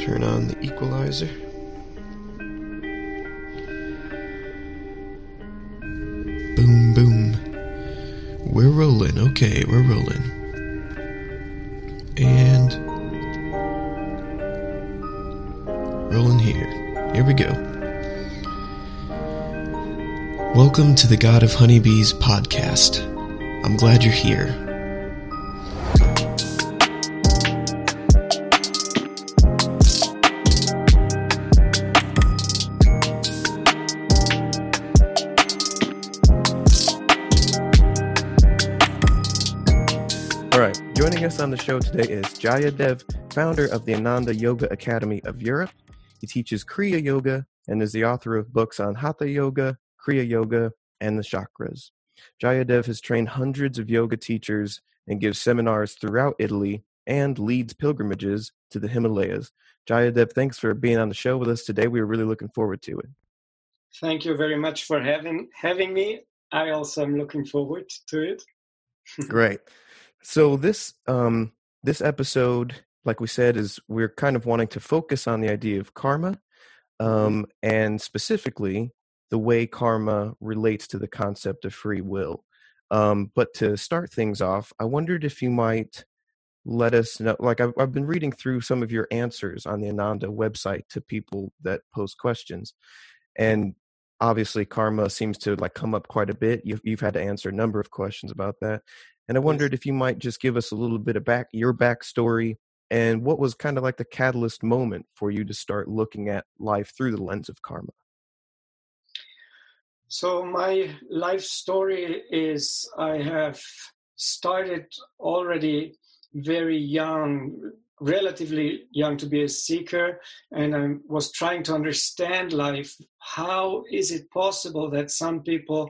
Turn on the equalizer. Boom, boom. We're rolling. Okay, we're rolling. And rolling here. Here we go. Welcome to the God of Honeybees podcast. I'm glad you're here. Show today is Jayadev, founder of the Ananda Yoga Academy of Europe. He teaches Kriya Yoga and is the author of books on Hatha Yoga, Kriya Yoga, and the chakras. Jayadev has trained hundreds of yoga teachers and gives seminars throughout Italy and leads pilgrimages to the Himalayas. Jayadev, thanks for being on the show with us today. We are really looking forward to it. Thank you very much for having having me. I also am looking forward to it. Great. So this um this episode, like we said, is we're kind of wanting to focus on the idea of karma, um, and specifically the way karma relates to the concept of free will. Um, but to start things off, I wondered if you might let us know. Like I've, I've been reading through some of your answers on the Ananda website to people that post questions, and obviously karma seems to like come up quite a bit. You've, you've had to answer a number of questions about that, and I mm-hmm. wondered if you might just give us a little bit of back your backstory and what was kind of like the catalyst moment for you to start looking at life through the lens of karma. So my life story is I have started already very young, relatively young to be a seeker, and I was trying to understand life. How is it possible that some people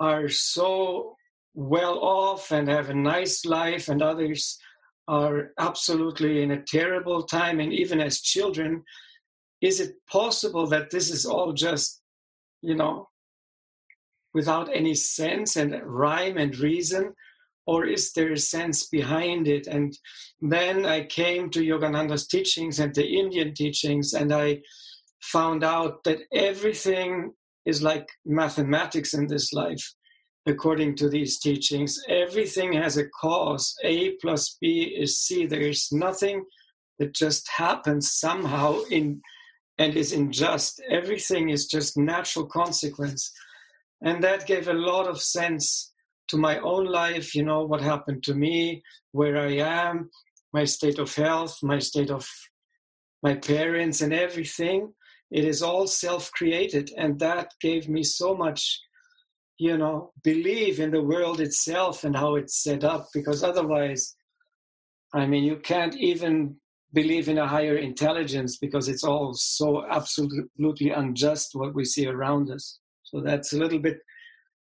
are so well off and have a nice life, and others are absolutely in a terrible time, and even as children? Is it possible that this is all just, you know, without any sense and rhyme and reason? Or is there a sense behind it? And then I came to Yogananda's teachings and the Indian teachings, and I found out that everything is like mathematics in this life, according to these teachings. Everything has a cause. A plus B is C. There is nothing that just happens somehow in and is unjust. Everything is just natural consequence. And that gave a lot of sense to my own life, you know, what happened to me, where I am, my state of health, my state of my parents, and everything. It is all self created. And that gave me so much, you know, believe in the world itself and how it's set up, because otherwise, I mean, you can't even believe in a higher intelligence because it's all so absolutely unjust what we see around us. So that's a little bit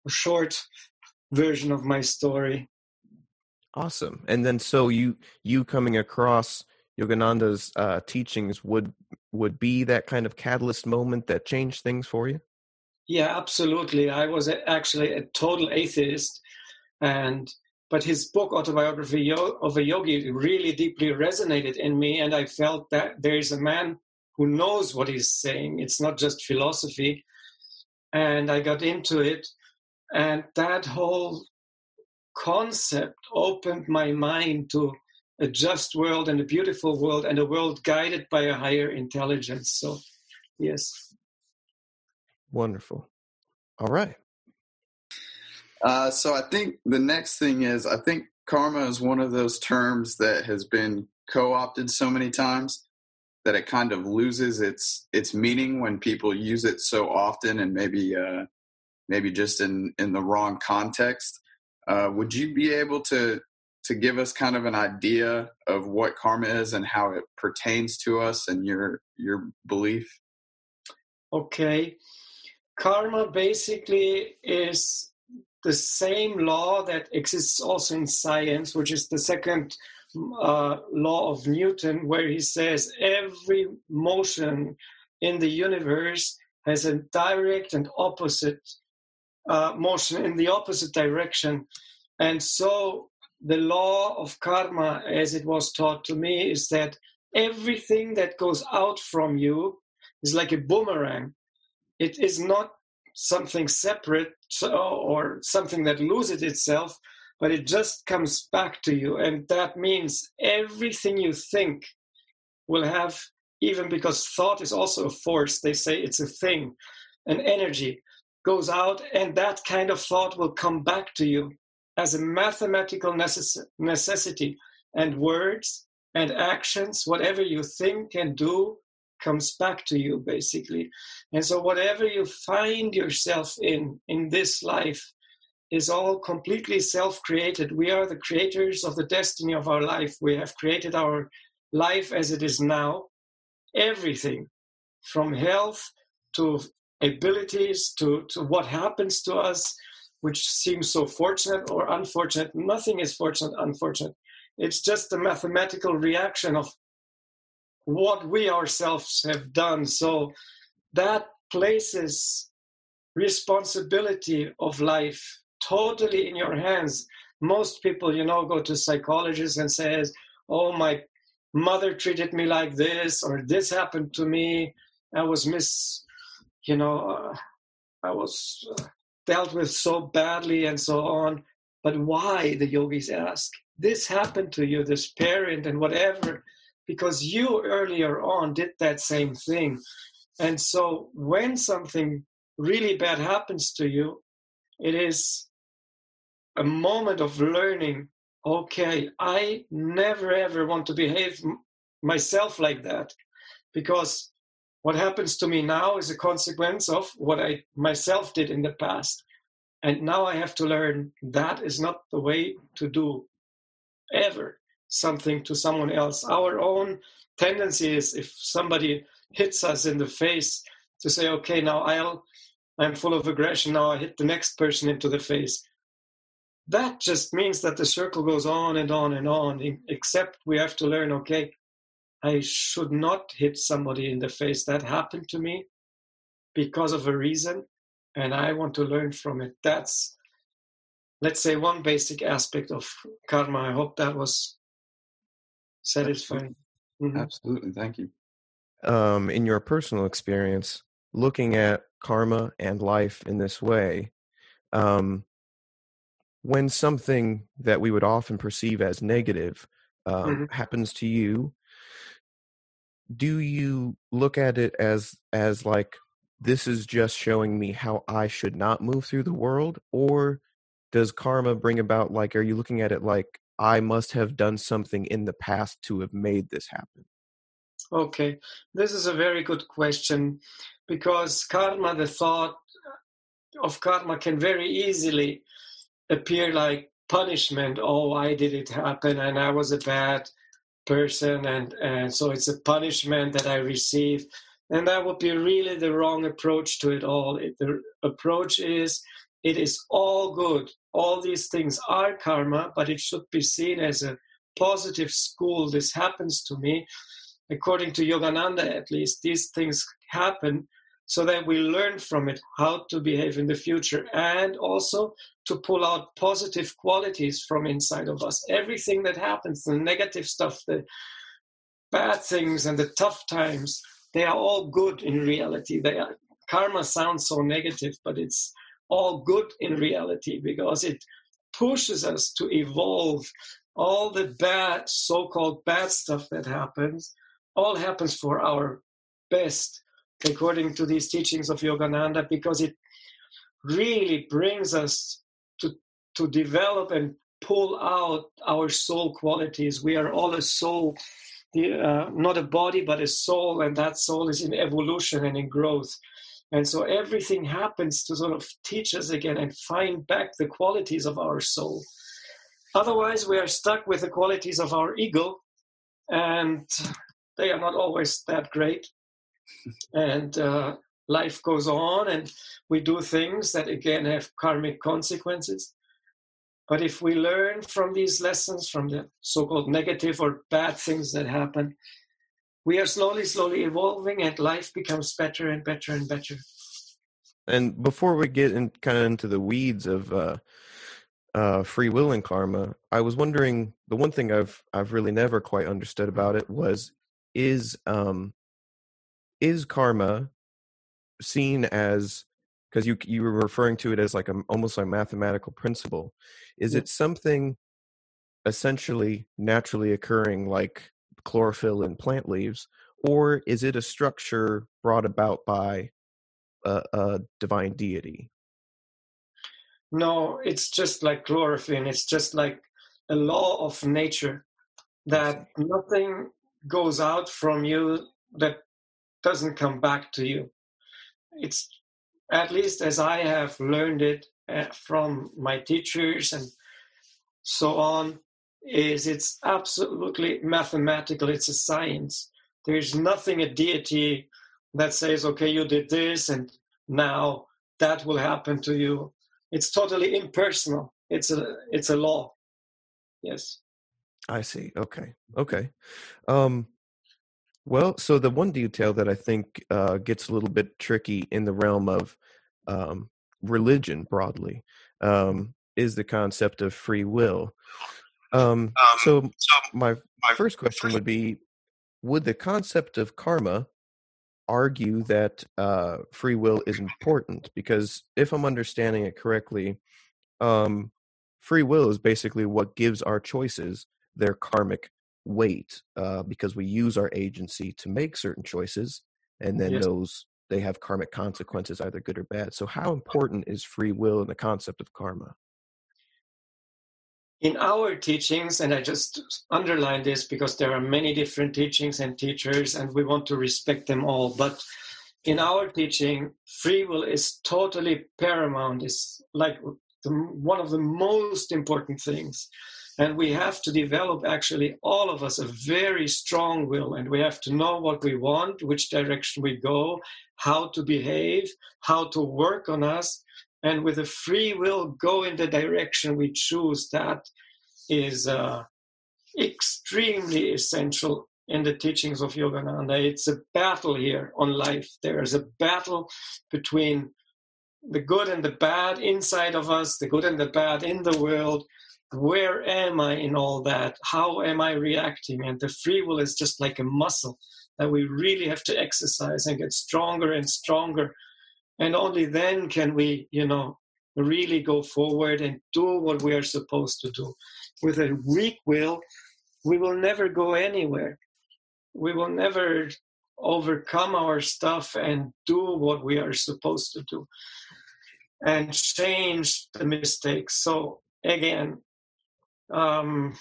a short version of my story. Awesome. And then so you you coming across Yogananda's uh, teachings would would be that kind of catalyst moment that changed things for you? Yeah, absolutely. I was actually a total atheist, and but his book autobiography of a yogi really deeply resonated in me, and I felt that there is a man who knows what he's saying. It's not just philosophy, and I got into it, and that whole concept opened my mind to a just world and a beautiful world and a world guided by a higher intelligence. So, yes. Wonderful. All right. Uh, so I think the next thing is I think karma is one of those terms that has been co-opted so many times that it kind of loses its its meaning when people use it so often and maybe uh, maybe just in in the wrong context. Uh, would you be able to to give us kind of an idea of what karma is and how it pertains to us and your your belief? Okay, karma basically is the same law that exists also in science, which is the second uh, law of Newton, where he says every motion in the universe has a direct and opposite uh, motion in the opposite direction. And so the law of karma, as it was taught to me, is that everything that goes out from you is like a boomerang. It is not something separate or something that loses itself, but it just comes back to you. And that means everything you think will have, even because thought is also a force, they say it's a thing, an energy goes out, and that kind of thought will come back to you as a mathematical necess- necessity. And words and actions, whatever you think and do, comes back to you basically. And so, whatever you find yourself in in this life is all completely self created. We are the creators of the destiny of our life. We have created our life as it is now. Everything from health to abilities to, to what happens to us, which seems so fortunate or unfortunate. Nothing is fortunate, unfortunate. It's just a mathematical reaction of what we ourselves have done. So that places responsibility of life totally in your hands. Most people, you know, go to psychologists and says, "Oh, my mother treated me like this, or this happened to me. I was mis, you know, uh, I was uh, dealt with so badly, and so on." But why? The yogis ask. This happened to you, this parent, and whatever, because you earlier on did that same thing. And so when something really bad happens to you, it is a moment of learning okay i never ever want to behave myself like that because what happens to me now is a consequence of what i myself did in the past and now i have to learn that is not the way to do ever something to someone else our own tendency is if somebody hits us in the face to say okay now i'll i'm full of aggression now i hit the next person into the face that just means that the circle goes on and on and on, except we have to learn okay, I should not hit somebody in the face. That happened to me because of a reason, and I want to learn from it. That's, let's say, one basic aspect of karma. I hope that was satisfying. Absolutely, mm-hmm. Absolutely. thank you. Um, in your personal experience, looking at karma and life in this way, um, when something that we would often perceive as negative um, mm-hmm. happens to you do you look at it as as like this is just showing me how i should not move through the world or does karma bring about like are you looking at it like i must have done something in the past to have made this happen okay this is a very good question because karma the thought of karma can very easily appear like punishment. Oh, I did it happen and I was a bad person and, and so it's a punishment that I receive. And that would be really the wrong approach to it all. It, the approach is it is all good. All these things are karma, but it should be seen as a positive school. This happens to me. According to Yogananda, at least, these things happen so that we learn from it how to behave in the future and also to pull out positive qualities from inside of us. Everything that happens, the negative stuff, the bad things, and the tough times, they are all good in reality. They are, karma sounds so negative, but it's all good in reality because it pushes us to evolve. All the bad, so called bad stuff that happens, all happens for our best according to these teachings of Yogananda because it really brings us to, to develop and pull out our soul qualities. We are all a soul, uh, not a body, but a soul, and that soul is in evolution and in growth. And so everything happens to sort of teach us again and find back the qualities of our soul. Otherwise, we are stuck with the qualities of our ego, and they are not always that great and uh, life goes on and we do things that again have karmic consequences but if we learn from these lessons from the so-called negative or bad things that happen we are slowly slowly evolving and life becomes better and better and better. And before we get in kind of into the weeds of uh, uh, free will and karma, I was wondering the one thing I've I've really never quite understood about it was is um is karma seen as because you you were referring to it as like a almost like mathematical principle. Is it something essentially naturally occurring like chlorophyll in plant leaves or is it a structure brought about by a, a divine deity No, it's just like chlorophyll. It's just like a law of nature that nothing goes out from you that doesn't come back to you. It's at least as I have learned it uh, from my teachers and so on, is it's absolutely mathematical. It's a science. There's nothing a deity that says, okay, you did this and now that will happen to you. It's totally impersonal. It's a it's a law. Yes. I see. Okay. Okay. Um, well, so the one detail that I think uh, gets a little bit tricky in the realm of um, religion broadly um, is the concept of free will. Um, so, my, my first question would be Would the concept of karma argue that uh, free will is important? Because if I'm understanding it correctly, um, free will is basically what gives our choices their karmic weight uh, because we use our agency to make certain choices and then Yes. those they have karmic consequences either good or bad so how important is free will in the concept of karma in our teachings, and I just underline this because there are many different teachings and teachers, and we want to respect them all. But in our teaching, free will is totally paramount. It's like the, one of the most important things. And we have to develop, actually, all of us, a very strong will. And we have to know what we want, which direction we go, how to behave, how to work on us and with a free will go in the direction we choose that is uh, extremely essential in the teachings of yogananda. It's a battle here on life. There is a battle between the good and the bad inside of us the good and the bad in the world. Where am i in all that? How am i reacting? And the free will is just like a muscle that we really have to exercise and get stronger and stronger and only then can we you know really go forward and do what we are supposed to do. With a weak will we will never go anywhere. We will never overcome our stuff and do what we are supposed to do and change the mistakes. So again um,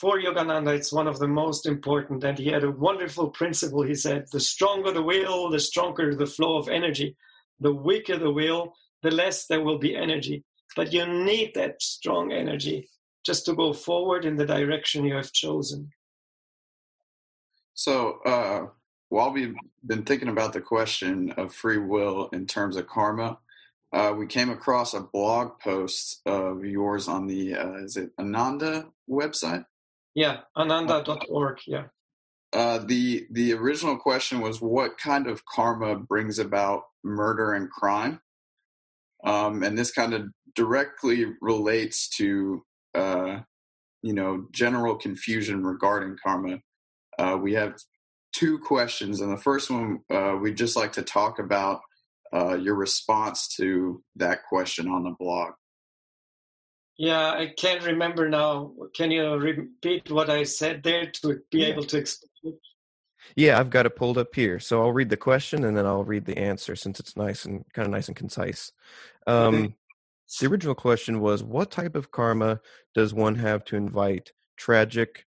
for yogananda it's one of the most important and he had a wonderful principle. He said the stronger the will the stronger the flow of energy the weaker the will, the less there will be energy. But you need that strong energy just to go forward in the direction you have chosen. So, uh, while we've been thinking about the question of free will in terms of karma, uh, we came across a blog post of yours on the uh, is it Ananda website? Yeah, ananda.org. Yeah. Uh, the the original question was what kind of karma brings about murder and crime, um, and this kind of directly relates to uh, you know general confusion regarding karma. Uh, we have two questions, and the first one uh, we'd just like to talk about uh, your response to that question on the blog. Yeah, I can't remember now. Can you repeat what I said there to be Yeah. able to explain? Yeah i've got it pulled up here so i'll read the question and then i'll read the answer since it's nice and kind of nice and concise. Um, Okay. the original question was what type of karma does one have to invite tragic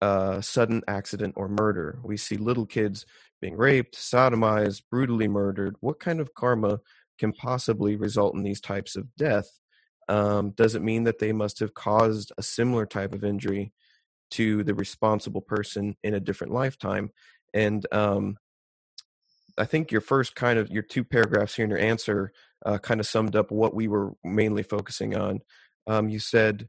uh, sudden accident or murder? We see little kids being raped sodomized brutally murdered. What kind of karma can possibly result in these types of death? Um, does it mean that they must have caused a similar type of injury to the responsible person in a different lifetime and um, i think your first kind of your two paragraphs here in your answer uh, kind of summed up what we were mainly focusing on. Um, you said,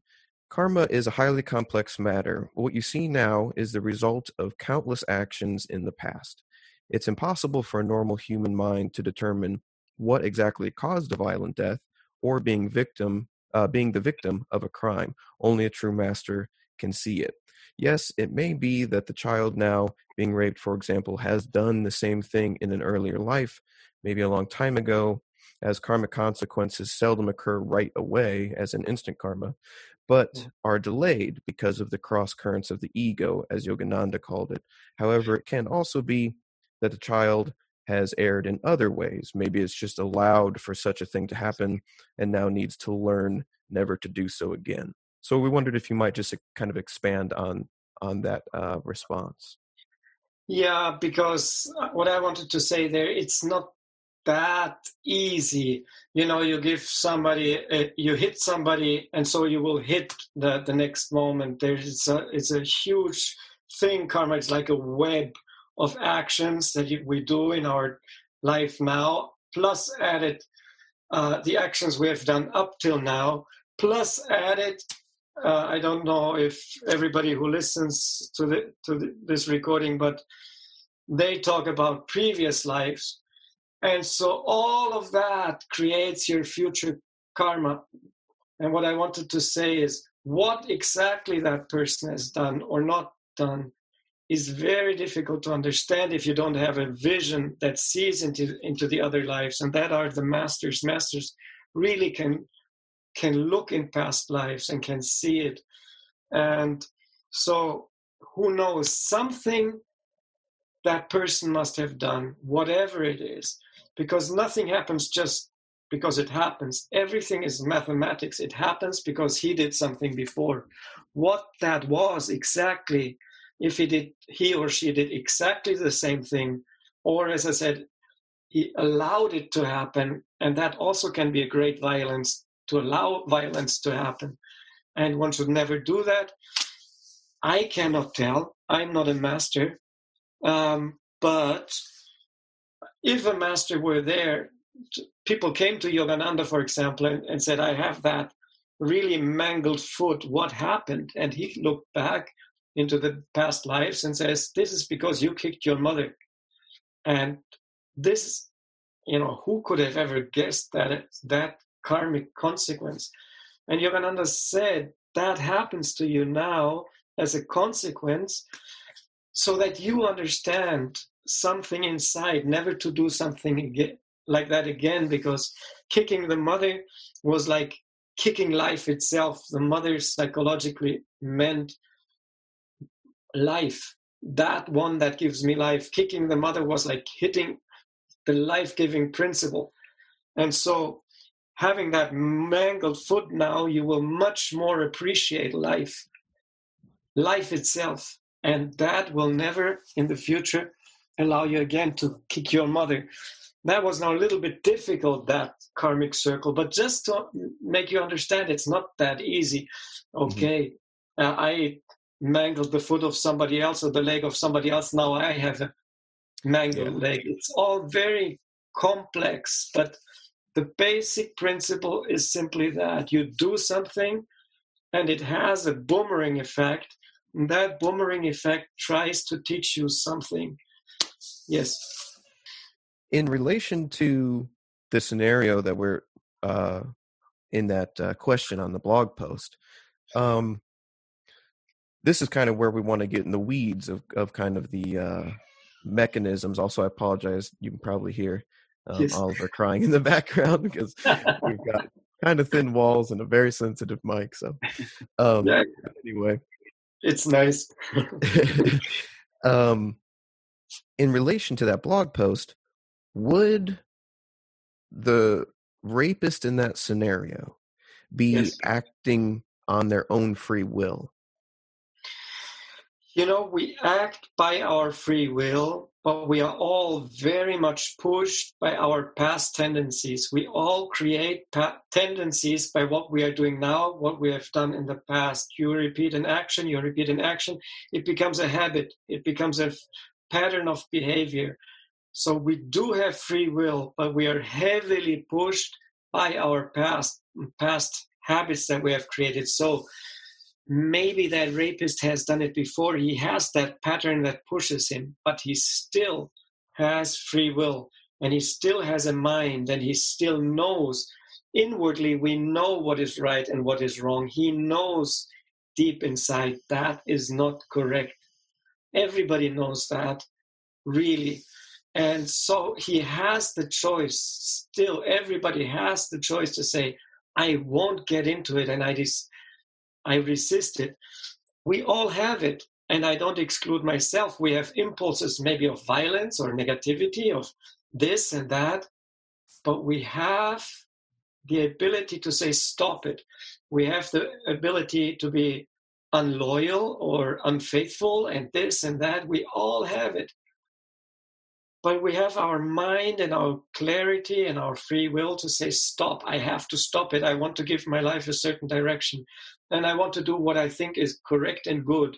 Karma is a highly complex matter. What you see now is the result of countless actions in the past. It's impossible for a normal human mind to determine what exactly caused a violent death or being victim, uh, being the victim of a crime. Only a true master can see it. Yes, it may be that the child now being raped, for example, has done the same thing in an earlier life, maybe a long time ago, as karmic consequences seldom occur right away as an instant karma, but mm. are delayed because of the cross currents of the ego, as Yogananda called it. However, it can also be that the child has erred in other ways. Maybe it's just allowed for such a thing to happen and now needs to learn never to do so again. So we wondered if you might just kind of expand on on that uh, response. Yeah, because uh, what I wanted to say there, it's not that easy. You know, you give somebody, uh, you hit somebody, and so you will hit the the next moment. There's a it's a huge thing. Karma It's like a web of actions that we do in our life now, plus added uh, the actions we have done up till now, plus added. Uh, I don't know if everybody who listens to the to the, this recording, but they talk about previous lives, and so all of that creates your future karma. And what I wanted to say is what exactly that person has done or not done is very difficult to understand if you don't have a vision that sees into into the other lives. And that are the masters. Masters really can can look in past lives and can see it. And so who knows? Something that person must have done whatever it is because nothing happens just because it happens. Everything is mathematics. It happens because he did something before. What that was exactly if he did he or she did exactly the same thing or as i said he allowed it to happen and that also can be a great violence to allow violence to happen. And one should never do that. I cannot tell. I'm not a master. Um, but if a master were there people came to yogananda for example and, and said i have that really mangled foot. What happened? And he looked back into the past lives and says, This is because you kicked your mother. And this, you know, who could have ever guessed that that karmic consequence? And Yogananda said, That happens to you now as a consequence so that you understand something inside, never to do something again, like that again, because kicking the mother was like kicking life itself. The mother psychologically meant life that one that gives me life kicking the mother was like hitting the life-giving principle and so having that mangled foot now you will much more appreciate life life itself and that will never in the future allow you again to kick your mother that was now a little bit difficult that karmic circle but just to make you understand it's not that easy mm-hmm. okay mm-hmm. uh, i mangled the foot of somebody else or the leg of somebody else. Now I have a mangled yeah. leg. It's all very complex, but the basic principle is simply that you do something and it has a boomerang effect. And that boomerang effect tries to teach you something. Yes. In relation to the scenario that we're uh, in that uh, question on the blog post, um, this is kind of where we want to get in the weeds of, of kind of the uh, mechanisms. Also, I apologize. You can probably hear um, yes. Oliver crying in the background because we've got kind of thin walls and a very sensitive mic. So, um, yeah. anyway, it's nice. um, in relation to that blog post, would the rapist in that scenario be yes. acting on their own free will? You know, we act by our free will, but we are all very much pushed by our past tendencies. We all create pa- tendencies by what we are doing now, what we have done in the past. You repeat an action, you repeat an action, it becomes a habit, it becomes a f- pattern of behavior. So we do have free will, but we are heavily pushed by our past past habits that we have created. So maybe that rapist has done it before. He has that pattern that pushes him, but he still has free will and he still has a mind and he still knows. Inwardly, we know what is right and what is wrong. He knows deep inside that is not correct. Everybody knows that, really. And so he has the choice, still, everybody has the choice to say, I won't get into it and I, dis- I resist it. We all have it, and I don't exclude myself. We have impulses, maybe of violence or negativity, of this and that, but we have the ability to say, stop it. We have the ability to be unloyal or unfaithful and this and that. We all have it. But we have our mind and our clarity and our free will to say, stop, I have to stop it. I want to give my life a certain direction. And I want to do what I think is correct and good.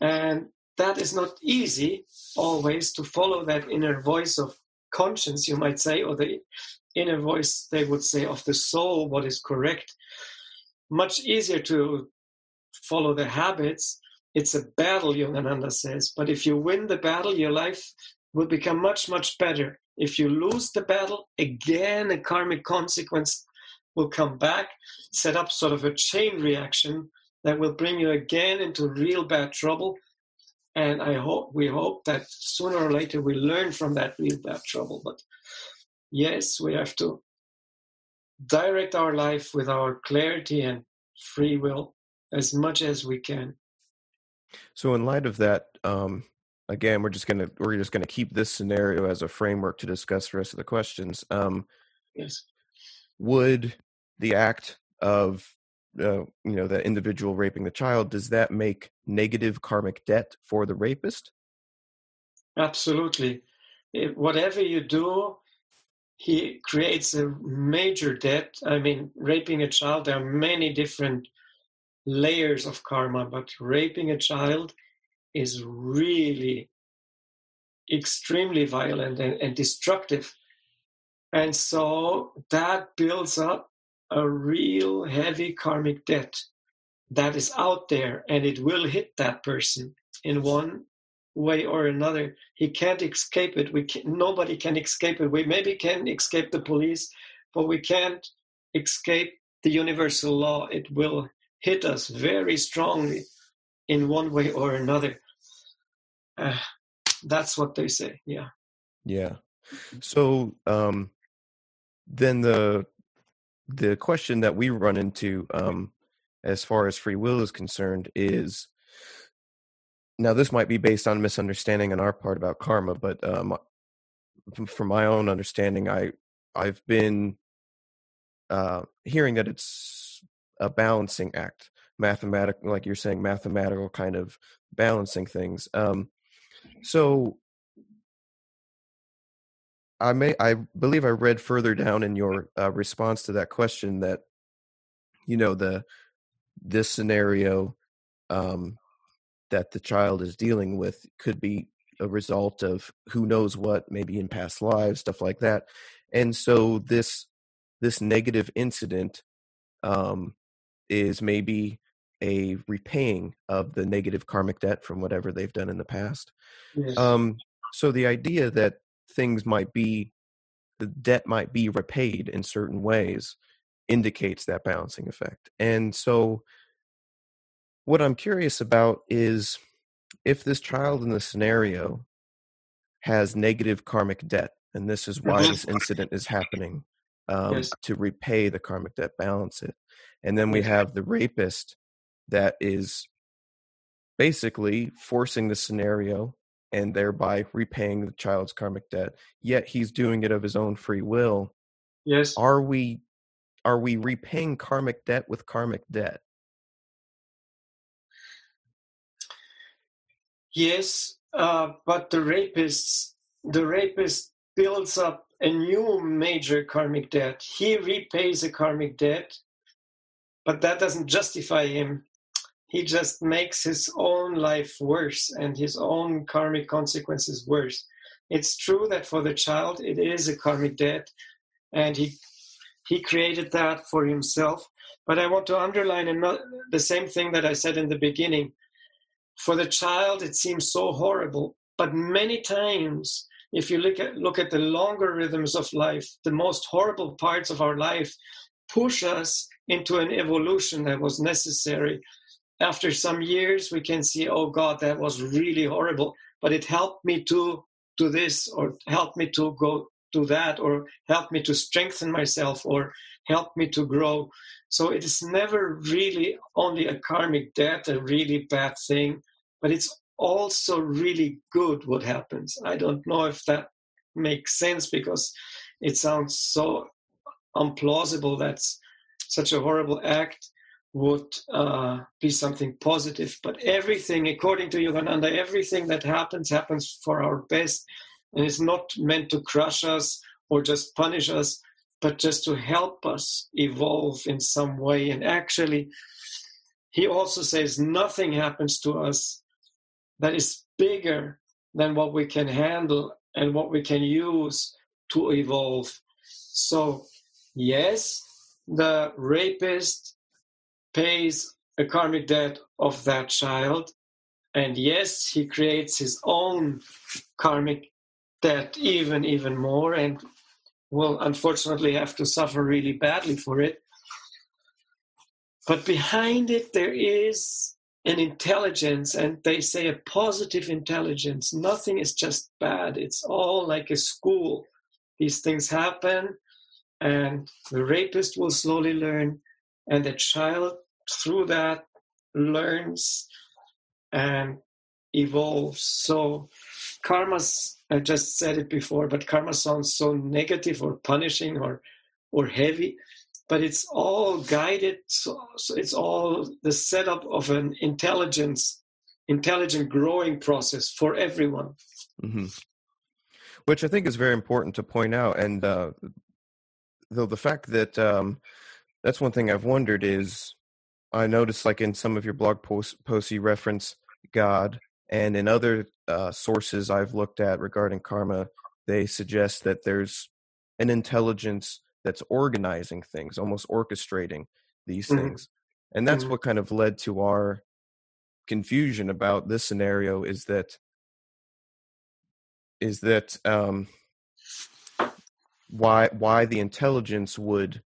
And that is not easy always to follow that inner voice of conscience, you might say, or the inner voice, they would say, of the soul, what is correct. Much easier to follow the habits. It's a battle, Yogananda says. But if you win the battle, your life will become much, much better. If you lose the battle, again, a karmic consequence will come back, set up sort of a chain reaction that will bring you again into real bad trouble. And I hope we hope that sooner or later we learn from that real bad trouble. But yes, we have to direct our life with our clarity and free will as much as we can. So, in light of that, um, again, we're just gonna we're just gonna keep this scenario as a framework to discuss the rest of the questions. Um, yes. Would the act of uh, you know the individual raping the child does that make negative karmic debt for the rapist? Absolutely. It, whatever you do, he creates a major debt. I mean, raping a child, there are many different layers of karma, but raping a child is really extremely violent and, and destructive. And so that builds up a real heavy karmic debt that is out there and it will hit that person in one way or another. He can't escape it. We can, nobody can escape it. We maybe can escape the police, but we can't escape the universal law. It will hit us very strongly in one way or another. Uh, that's what they say. Yeah. Yeah. So um, then the the question that we run into um, as far as free will is concerned is now this might be based on misunderstanding on our part about karma but um, from my own understanding i i've been uh, hearing that it's a balancing act mathematical like you're saying mathematical kind of balancing things um, so I may I believe I read further down in your uh, response to that question that you know the this scenario um, that the child is dealing with could be a result of who knows what maybe in past lives stuff like that and so this this negative incident um, is maybe a repaying of the negative karmic debt from whatever they've done in the past yes. um, so the idea that things might be the debt might be repaid in certain ways indicates that balancing effect. And so what I'm curious about is if this child in the scenario has negative karmic debt, and this is why this incident is happening um, yes. to repay the karmic debt, balance it. And then we have the rapist that is basically forcing the scenario and thereby repaying the child's karmic debt yet he's doing it of his own free will. Yes. Are we are we repaying karmic debt with karmic debt? Yes uh, but the rapist the rapist builds up a new major karmic debt. He repays a karmic debt but that doesn't justify him he just makes his own life worse and his own karmic consequences worse. It's true that for the child it is a karmic debt, and he he created that for himself. But I want to underline another, the same thing that I said in the beginning. For the child, it seems so horrible, but many times, if you look at look at the longer rhythms of life, the most horrible parts of our life push us into an evolution that was necessary. After some years, we can see, oh God, that was really horrible, but it helped me to do this or helped me to go do that or helped me to strengthen myself or helped me to grow. So it is never really only a karmic debt, a really bad thing, but it's also really good what happens. I don't know if that makes sense because it sounds so implausible that's such a horrible act would uh, be something positive. But everything, according to Yogananda, everything that happens happens for our best and is not meant to crush us or just punish us, but just to help us evolve in some way. And actually, he also says nothing happens to us that is bigger than what we can handle and what we can use to evolve. So, yes, the rapist pays a karmic debt of that child. And yes, he creates his own karmic debt even, even more, and will unfortunately have to suffer really badly for it. But behind it, there is an intelligence, and they say a positive intelligence. Nothing is just bad, it's all like a school. These things happen, and the rapist will slowly learn, and the child through that learns and evolves. So, karma's, I just said it before, but karma sounds so negative or punishing or, or heavy but it's all guided so, so, it's all the setup of an intelligence intelligent growing process for everyone mm-hmm. which i think is very important to point out and uh, though the fact that um, that's one thing i've wondered is i noticed like in some of your blog posts, posts you reference god and in other uh, sources i've looked at regarding karma they suggest that there's an intelligence that's organizing things, almost orchestrating these mm-hmm. things. And that's mm-hmm. what kind of led to our confusion about this scenario is that is that um why why the intelligence would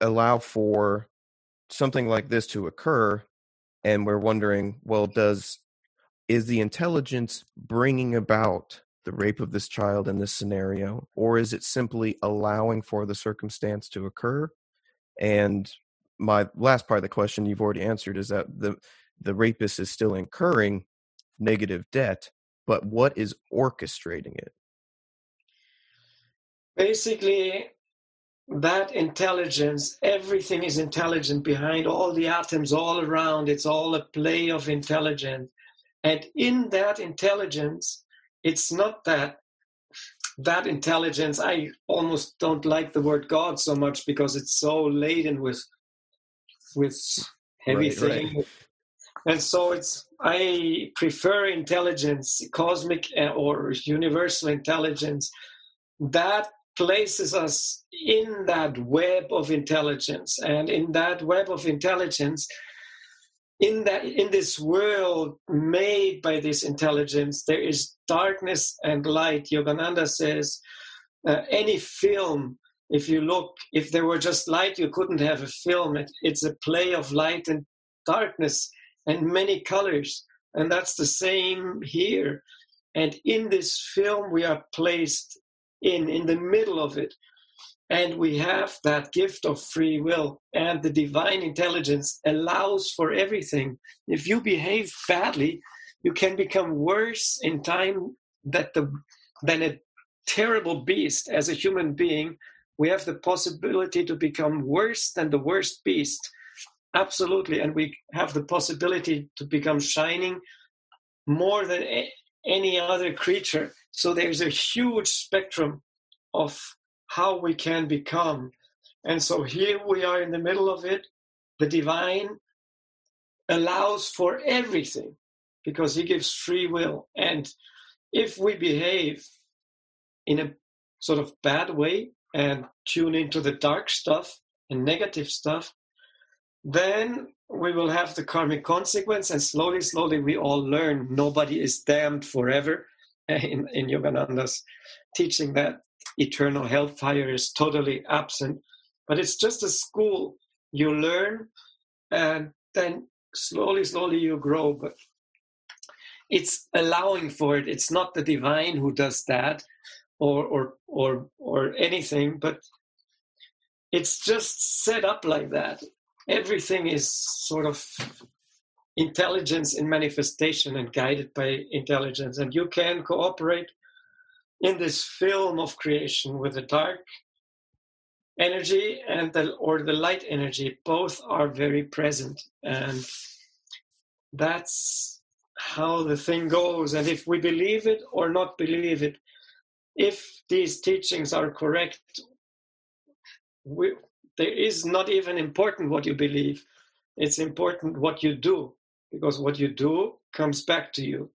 allow for something like this to occur and we're wondering well does is the intelligence bringing about the rape of this child in this scenario, or is it simply allowing for the circumstance to occur? And my last part of the question you've already answered is that the the rapist is still incurring negative debt, but what is orchestrating it? Basically, that intelligence, everything is intelligent behind all the atoms all around. It's all a play of intelligence. And in that intelligence, it's not that that intelligence i almost don't like the word god so much because it's so laden with with heavy right, things right. and so it's i prefer intelligence cosmic uh, or universal intelligence that places us in that web of intelligence. And in that web of intelligence in that in this world made by this intelligence there is darkness and light. Yogananda says uh, any film if you look if there were just light you couldn't have a film. It, it's a play of light and darkness and many colors. And that's the same here. And in this film we are placed in in the middle of it. And we have that gift of free will and the divine intelligence allows for everything. If you behave badly you can become worse in time that the than a terrible beast. As a human being we have the possibility to become worse than the worst beast. Absolutely. And we have the possibility to become shining more than a, any other creature so there's a huge spectrum of how we can become. And so here we are in the middle of it. The divine allows for everything because he gives free will. And if we behave in a sort of bad way and tune into the dark stuff and negative stuff, then we will have the karmic consequence. And slowly, slowly, we all learn nobody is damned forever in, in Yogananda's teaching that eternal hellfire is totally absent. But it's just a school. You learn and then slowly, slowly you grow. But it's allowing for it. It's not the divine who does that or or or or anything, but it's just set up like that. Everything is sort of intelligence in manifestation and guided by intelligence. And you can cooperate in this film of creation with the dark energy and the or the light energy. Both are very present. And that's how the thing goes. And if we believe it or not believe it if these teachings are correct we, there is not even important what you believe. It's important what you do because what you do comes back to you.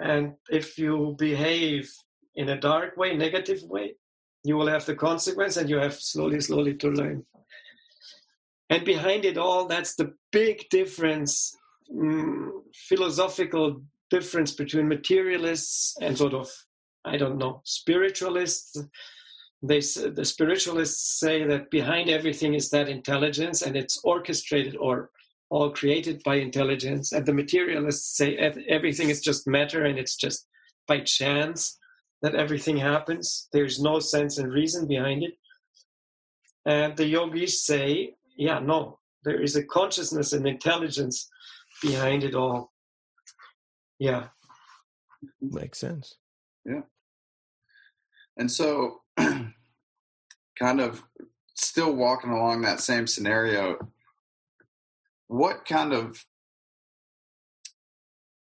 And if you behave in a dark way negative way you will have the consequence and you have slowly slowly to learn. And behind it all that's the big difference mm, philosophical difference between materialists and sort of i don't know spiritualists. They the spiritualists say that behind everything is that intelligence and it's orchestrated or all created by intelligence and the materialists say everything is just matter and it's just by chance that everything happens. There's no sense and reason behind it. And the yogis say yeah no there is a consciousness and intelligence behind it all. Yeah. Makes sense. Yeah. And so kind of still walking along that same scenario, what kind of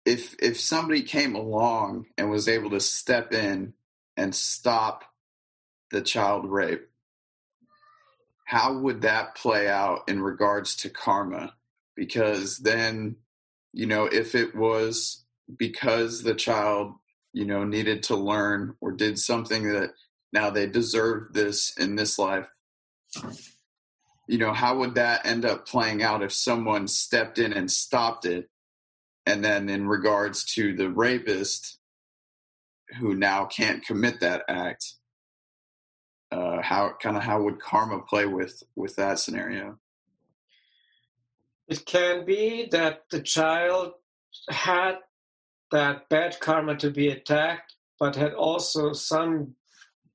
if if somebody came along and was able to step in and stop the child rape how would that play out in regards to karma? Because then you know if it was because the child you know needed to learn or did something that now they deserve this in this life you know how would that end up playing out if someone stepped in and stopped it? And then in regards to the rapist who now can't commit that act uh, how kind of how would karma play with with that scenario? It can be that the child had that bad karma to be attacked but had also some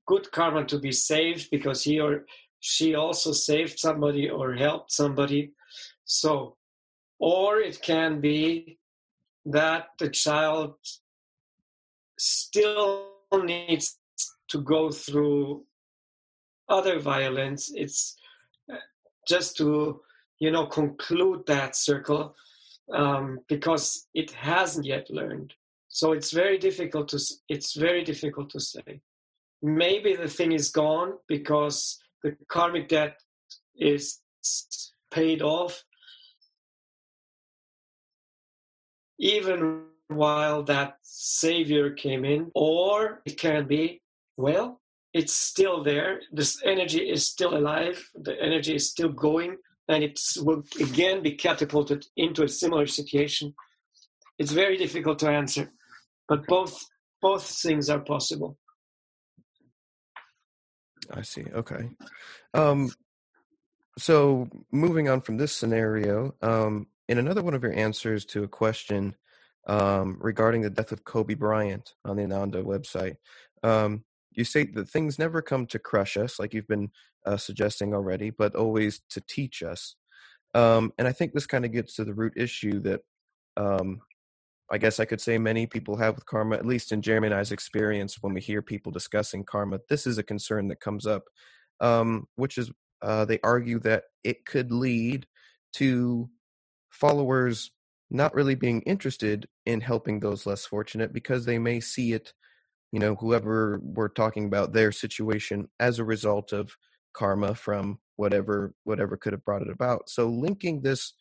good karma to be saved because he or she also saved somebody or helped somebody. So, or it can be that the child still needs to go through other violence. It's uh, just to, you know, conclude that circle um, because it hasn't yet learned. So it's very difficult to it's very difficult to say maybe the thing is gone because the karmic debt is paid off even while that savior came in or it can be well it's still there. This energy is still alive. The energy is still going and it will again be catapulted into a similar situation. It's very difficult to answer but both both things are possible I see. Okay. Um, so moving on from this scenario, um, in another one of your answers to a question um, regarding the death of Kobe Bryant on the Ananda website, um, you state that things never come to crush us, like you've been uh, suggesting already, but always to teach us. Um, and I think this kind of gets to the root issue that um, I guess I could say many people have with karma, at least in Jeremy and I's experience, when we hear people discussing karma, this is a concern that comes up, um, which is uh, they argue that it could lead to followers not really being interested in helping those less fortunate because they may see it, you know, whoever we're talking about their situation as a result of karma from whatever whatever could have brought it about. So linking this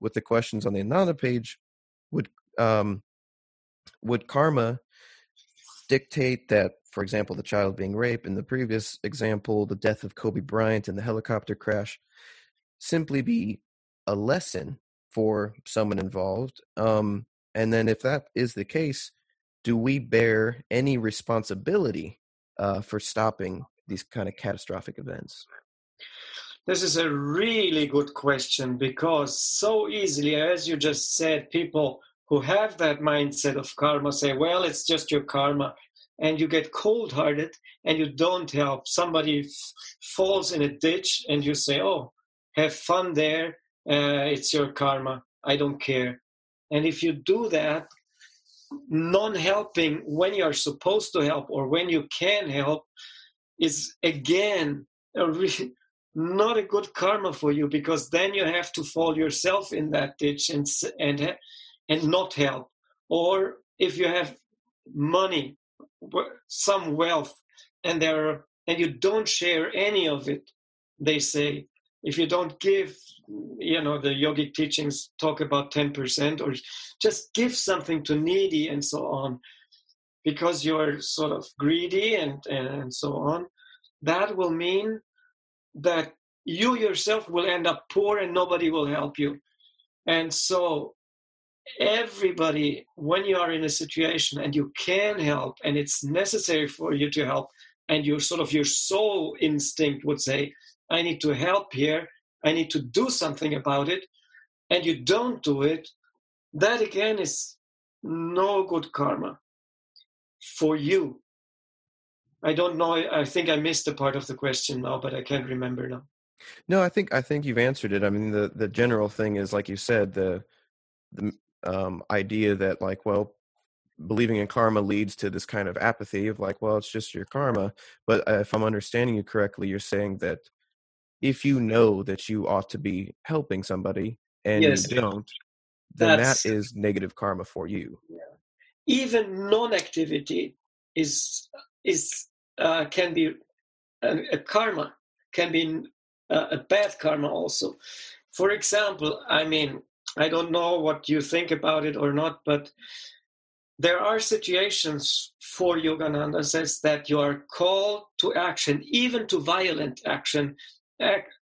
with the questions on the Ananda page would um, would karma dictate that, for example, the child being raped in the previous example, the death of Kobe Bryant in the helicopter crash, simply be a lesson for someone involved? Um, and then, if that is the case, do we bear any responsibility uh, for stopping these kind of catastrophic events? This is a really good question because so easily, as you just said, people who have that mindset of karma say, well, it's just your karma. And you get cold hearted and you don't help. Somebody f- falls in a ditch and you say, oh, have fun there. Uh, it's your karma. I don't care. And if you do that, non helping when you're supposed to help or when you can help is again a re- not a good karma for you because then you have to fall yourself in that ditch and and and not help. Or if you have money some wealth and there are, and you don't share any of it they say if you don't give you know the yogic teachings talk about 10% or just give something to needy and so on because you're sort of greedy and and so on that will mean that you yourself will end up poor and nobody will help you. And so everybody when you are in a situation and you can help and it's necessary for you to help and your sort of your soul instinct would say i need to help here. I need to do something about it and you don't do it that again is no good karma for you. I don't know i think i missed a part of the question now but i can't remember now. No i think i think you've answered it. I mean the the general thing is like you said the the um, idea that like well believing in karma leads to this kind of apathy of like well it's just your karma but uh, if i'm understanding you correctly you're saying that if you know that you ought to be helping somebody and yes. you don't then that is negative karma for you yeah. even non-activity is is uh, can be a, a, karma can be a, a bad karma also for example i mean I don't know what you think about it or not, but there are situations for Yogananda says that you are called to action, even to violent action.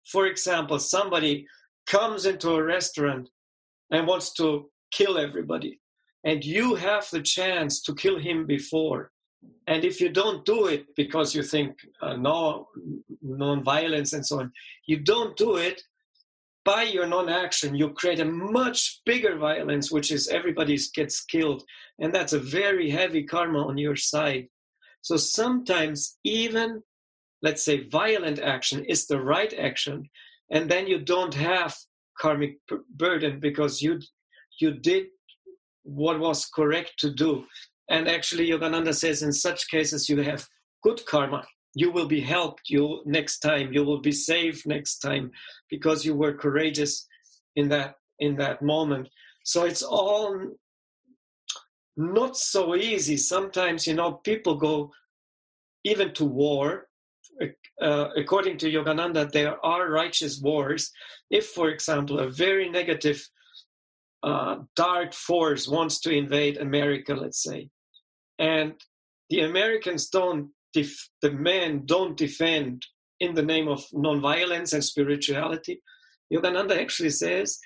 For example, somebody comes into a restaurant and wants to kill everybody, and you have the chance to kill him before. And if you don't do it because you think uh, no, non-violence and so on, you don't do it, by your non-action you create a much bigger violence which is everybody gets killed. And that's a very heavy karma on your side. So sometimes even let's say violent action is the right action and then you don't have karmic burden because you you did what was correct to do. And actually yogananda says in such cases you have good karma you will be helped. You next time you will be saved next time because you were courageous in that in that moment. So it's all not so easy. Sometimes you know people go even to war. Uh, according to yogananda there are righteous wars. If for example a very negative uh, dark force wants to invade america let's say and the americans don't def- the men don't defend in the name of nonviolence and spirituality, Yogananda actually says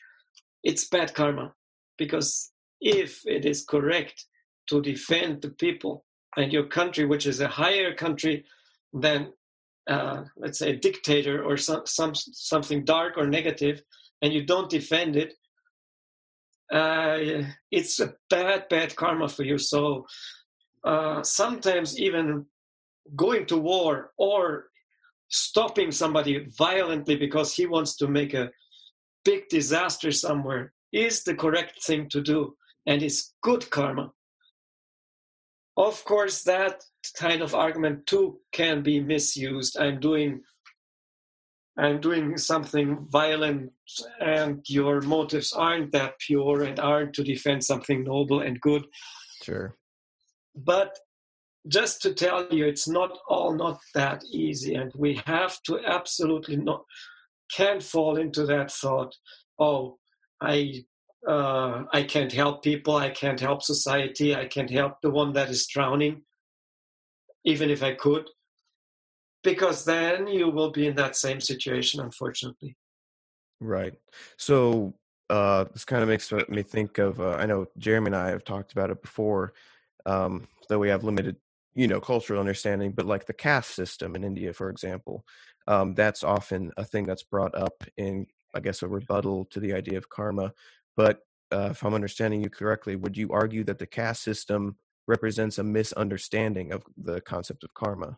it's bad karma because if it is correct to defend the people and your country, which is a higher country than, uh, let's say, a dictator or some, some something dark or negative, and you don't defend it, uh, it's a bad, bad karma for you. So uh, sometimes even going to war or stopping somebody violently because he wants to make a big disaster somewhere is the correct thing to do and is good karma. Of course, that kind of argument too can be misused. I'm doing I'm doing something violent and your motives aren't that pure and aren't to defend something noble and good. Sure. But just to tell you, it's not all not that easy, and we have to absolutely not can't fall into that thought. Oh, I uh, I can't help people. I can't help society. I can't help the one that is drowning, even if I could, because then you will be in that same situation, unfortunately. Right. So uh, this kind of makes me think of. Uh, I know Jeremy and I have talked about it before. Um, though we have limited you know cultural understanding but like the caste system in india for example um, that's often a thing that's brought up in i guess a rebuttal to the idea of karma. But uh, if i'm understanding you correctly would you argue that the caste system represents a misunderstanding of the concept of karma?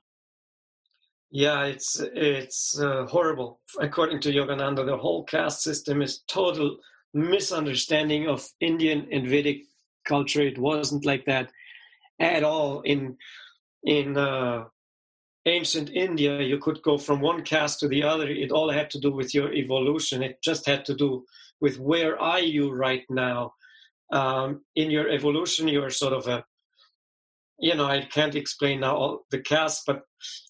Yeah it's it's uh, horrible. According to yogananda the whole caste system is total misunderstanding of indian and vedic culture. It wasn't like that at all in in uh, ancient India, you could go from one caste to the other. It all had to do with your evolution. It just had to do with where are you right now um, in your evolution. You're sort of a, you know, I can't explain now all the caste, but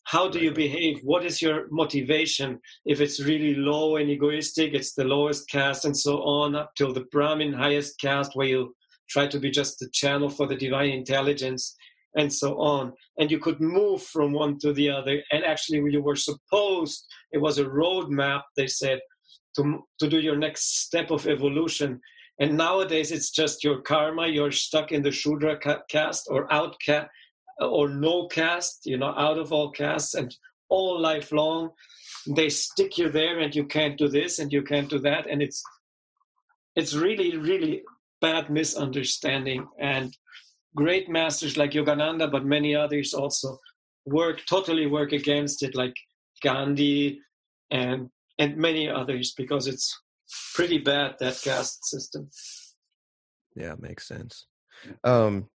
how do you behave? What is your motivation? If it's really low and egoistic, it's the lowest caste, and so on up till the Brahmin highest caste, where you try to be just the channel for the divine intelligence and so on. And you could move from one to the other. And actually, you were supposed, it was a roadmap, they said, to, to do your next step of evolution. And nowadays, it's just your karma. You're stuck in the Shudra caste or outcast or no caste, you know, out of all castes and all life long. They stick you there and you can't do this and you can't do that. And it's, it's really, really bad misunderstanding. And great masters like Yogananda, but many others also work totally work against it, like Gandhi and and many others, because it's pretty bad that caste system. Yeah, makes sense. Um,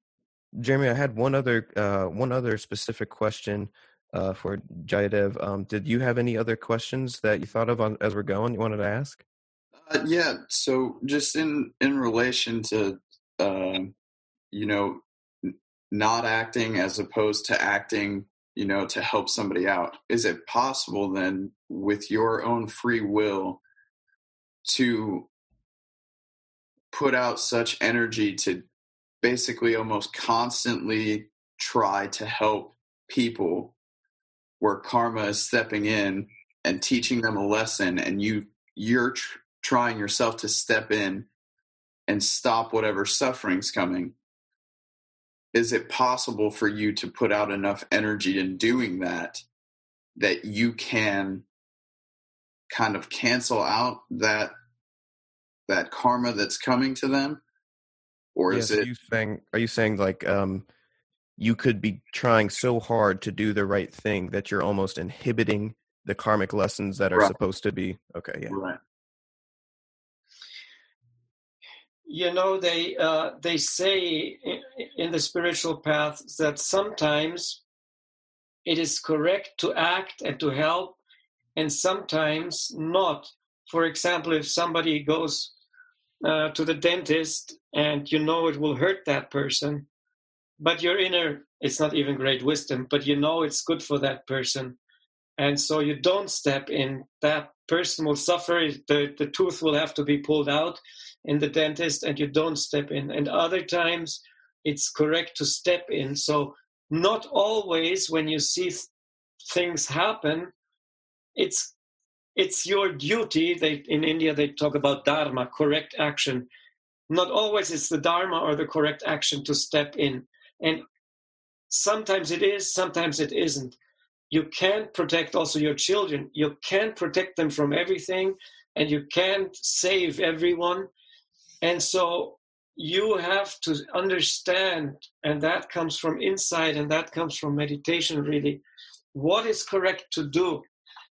Jeremy, I had one other uh, one other specific question uh, for Jayadev. Um, did you have any other questions that you thought of on, as we're going? You wanted to ask? Uh, yeah. So, just in in relation to um, you know not acting as opposed to acting you know to help somebody out? Is it possible then with your own free will to put out such energy to basically almost constantly try to help people where karma is stepping in and teaching them a lesson and you you're tr- trying yourself to step in and stop whatever suffering's coming is it possible for you to put out enough energy in doing that that you can kind of cancel out that that karma that's coming to them? Or is it are you saying are you saying like um you could be trying so hard to do the right thing that you're almost inhibiting the karmic lessons that are right. supposed to be? Okay yeah. Right you know they uh, they say in the spiritual path that sometimes it is correct to act and to help and sometimes not. For example if somebody goes uh, to the dentist and you know it will hurt that person but your inner it's not even great wisdom but you know it's good for that person. And so you don't step in that person will suffer the, the tooth will have to be pulled out in the dentist and you don't step in. And other times it's correct to step in. So, not always when you see th- things happen, it's it's your duty. They in India they talk about dharma, correct action. Not always it's the dharma or the correct action to step in, and sometimes it is, sometimes it isn't. You can't protect also your children. You can't protect them from everything, and you can't save everyone. And so you have to understand, and that comes from insight and that comes from meditation really, what is correct to do?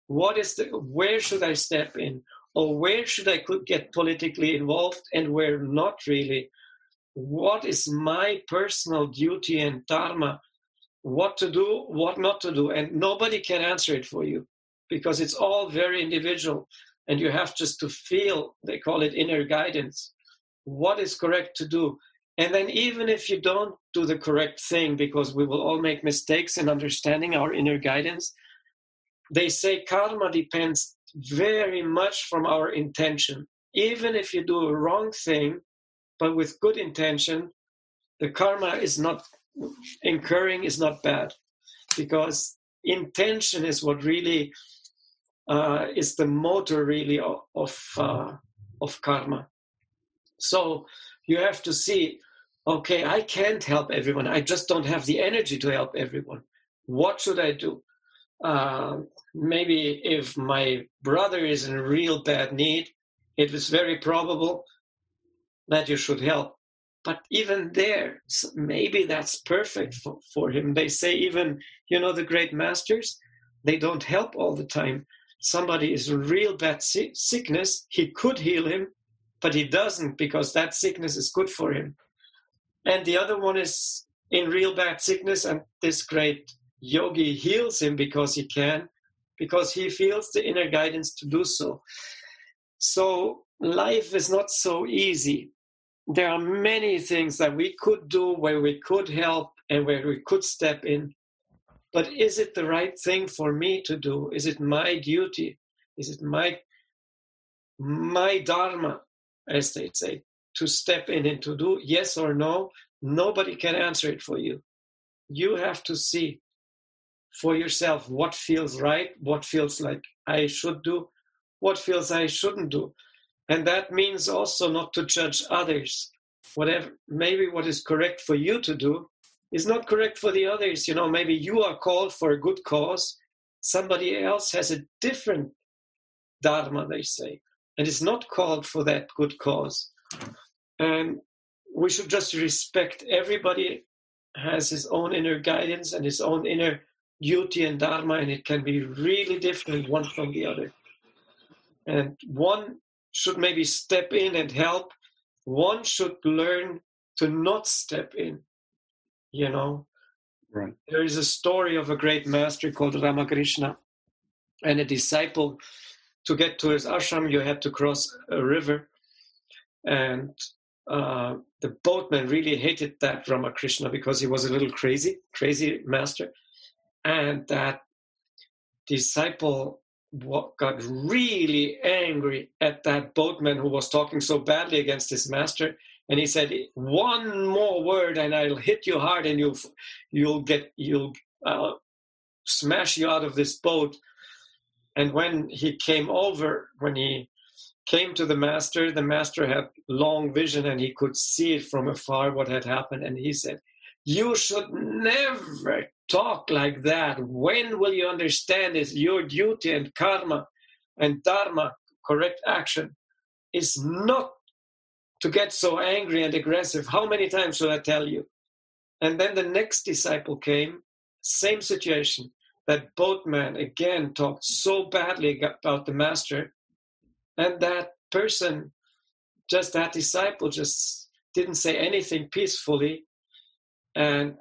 What is the, where should I step in? Or where should I could get politically involved and where not really? What is my personal duty and dharma? What to do, what not to do? And nobody can answer it for you because it's all very individual. And you have just to feel, they call it inner guidance what is correct to do. And then, even if you don't do the correct thing, because we will all make mistakes in understanding our inner guidance, they say karma depends very much from our intention. Even if you do a wrong thing, but with good intention, the karma is not incurring is not bad because intention is what really uh, is the motor really of of, uh, of karma so you have to see okay, I can't help everyone. I just don't have the energy to help everyone. What should I do? Uh, maybe if my brother is in real bad need, it is very probable that you should help. But even there, maybe that's perfect for, for him. They say, even, you know, the great masters, they don't help all the time. Somebody is in real bad sickness, he could heal him, but he doesn't because that sickness is good for him. And the other one is in real bad sickness, and this great yogi heals him because he can, because he feels the inner guidance to do so. So life is not so easy. There are many things that we could do where we could help and where we could step in. But is it the right thing for me to do? Is it my duty? Is it my my dharma, as they say, to step in and to do yes or no? Nobody can answer it for you. You have to see for yourself what feels right, what feels like I should do, what feels I shouldn't do. And that means also not to judge others. Whatever, maybe what is correct for you to do is not correct for the others. You know, maybe you are called for a good cause. Somebody else has a different dharma, they say, and is not called for that good cause. And we should just respect everybody has his own inner guidance and his own inner duty and dharma, and it can be really different one from the other. And one should maybe step in and help. One should learn to not step in. You know, right. there is a story of a great master called Ramakrishna, and a disciple. To get to his ashram, you had to cross a river, and uh, the boatman really hated that Ramakrishna because he was a little crazy, crazy master. And that disciple got really angry at that boatman who was talking so badly against his master. And he said one more word and i'll hit you hard and you'll you'll get you'll uh, smash you out of this boat and when he came over when he came to the master the master had long vision and he could see it from afar what had happened and he said you should never talk like that. When will you understand is your duty and karma and dharma, correct action, is not to get so angry and aggressive. How many times should I tell you? And then the next disciple came, same situation. That boatman again talked so badly about the master, and that person, just that disciple, just didn't say anything peacefully. And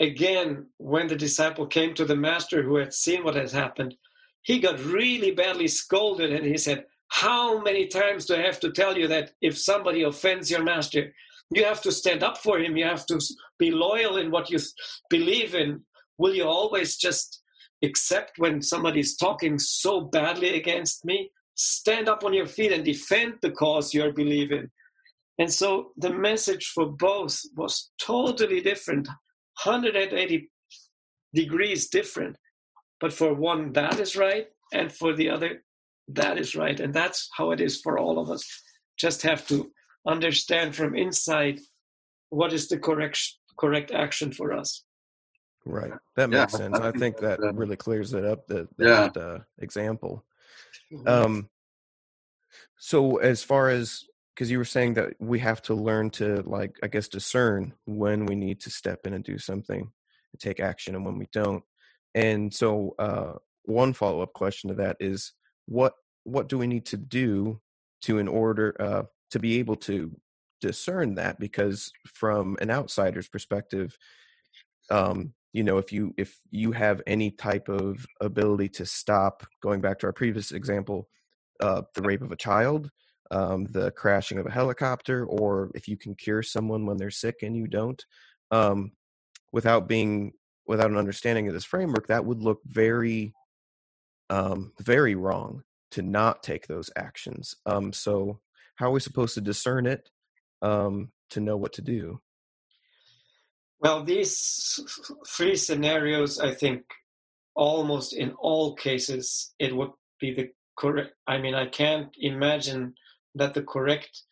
again, when the disciple came to the master who had seen what had happened, he got really badly scolded and he said, How many times do I have to tell you that if somebody offends your master, you have to stand up for him, you have to be loyal in what you believe in? Will you always just accept when somebody is talking so badly against me? Stand up on your feet and defend the cause you're believing. And so the message for both was totally different. 180 degrees different. But for one, that is right, and for the other, that is right. And that's how it is for all of us. Just have to understand from inside what is the correct correct action for us. Right. That makes yeah, sense. I think that really clears it up. That, that yeah. uh, example. Um. So as far as because you were saying that we have to learn to like i guess discern when we need to step in and do something and take action and when we don't and so uh, one follow-up question to that is what what do we need to do to in order uh, to be able to discern that because from an outsider's perspective um, you know if you if you have any type of ability to stop going back to our previous example uh, the rape of a child um, the crashing of a helicopter, or if you can cure someone when they're sick and you don't, um, without being without an understanding of this framework, that would look very, um, very wrong to not take those actions. Um, so, how are we supposed to discern it um, to know what to do? Well, these three scenarios, I think, almost in all cases, it would be the correct. I mean, I can't imagine that the correct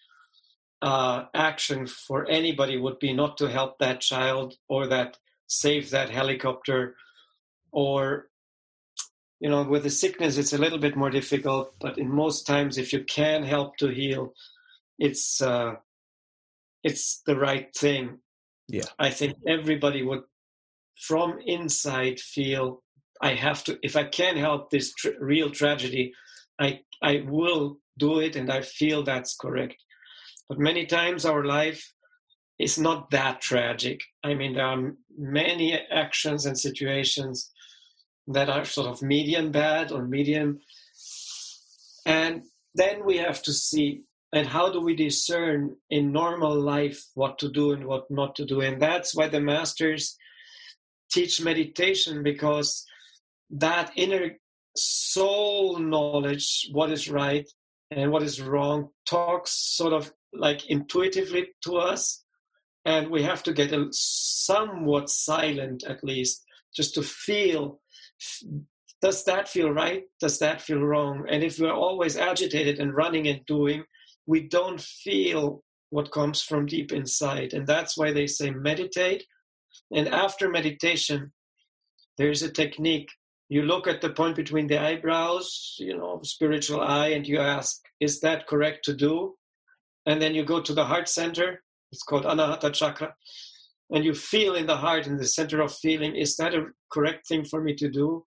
uh, action for anybody would be not to help that child or that save that helicopter or you know with the sickness it's a little bit more difficult but in most times if you can help to heal it's uh it's the right thing yeah. I think everybody would from inside feel i have to if i can help this tr- real tragedy i i will do it and i feel that's correct. But many times our life is not that tragic. I mean there are many actions and situations that are sort of medium bad or medium and then we have to see and how do we discern in normal life what to do and what not to do? And that's why the masters teach meditation because that inner soul knowledge what is right and what is wrong talks sort of like intuitively to us. And we have to get somewhat silent at least just to feel does that feel right? Does that feel wrong? And if we're always agitated and running and doing we don't feel what comes from deep inside and that's why they say meditate. And after meditation there's a technique. You look at the point between the eyebrows you know spiritual eye and you ask is that correct to do? And then you go to the heart center. It's called anahata chakra. And you feel in the heart in the center of feeling is that a correct thing for me to do?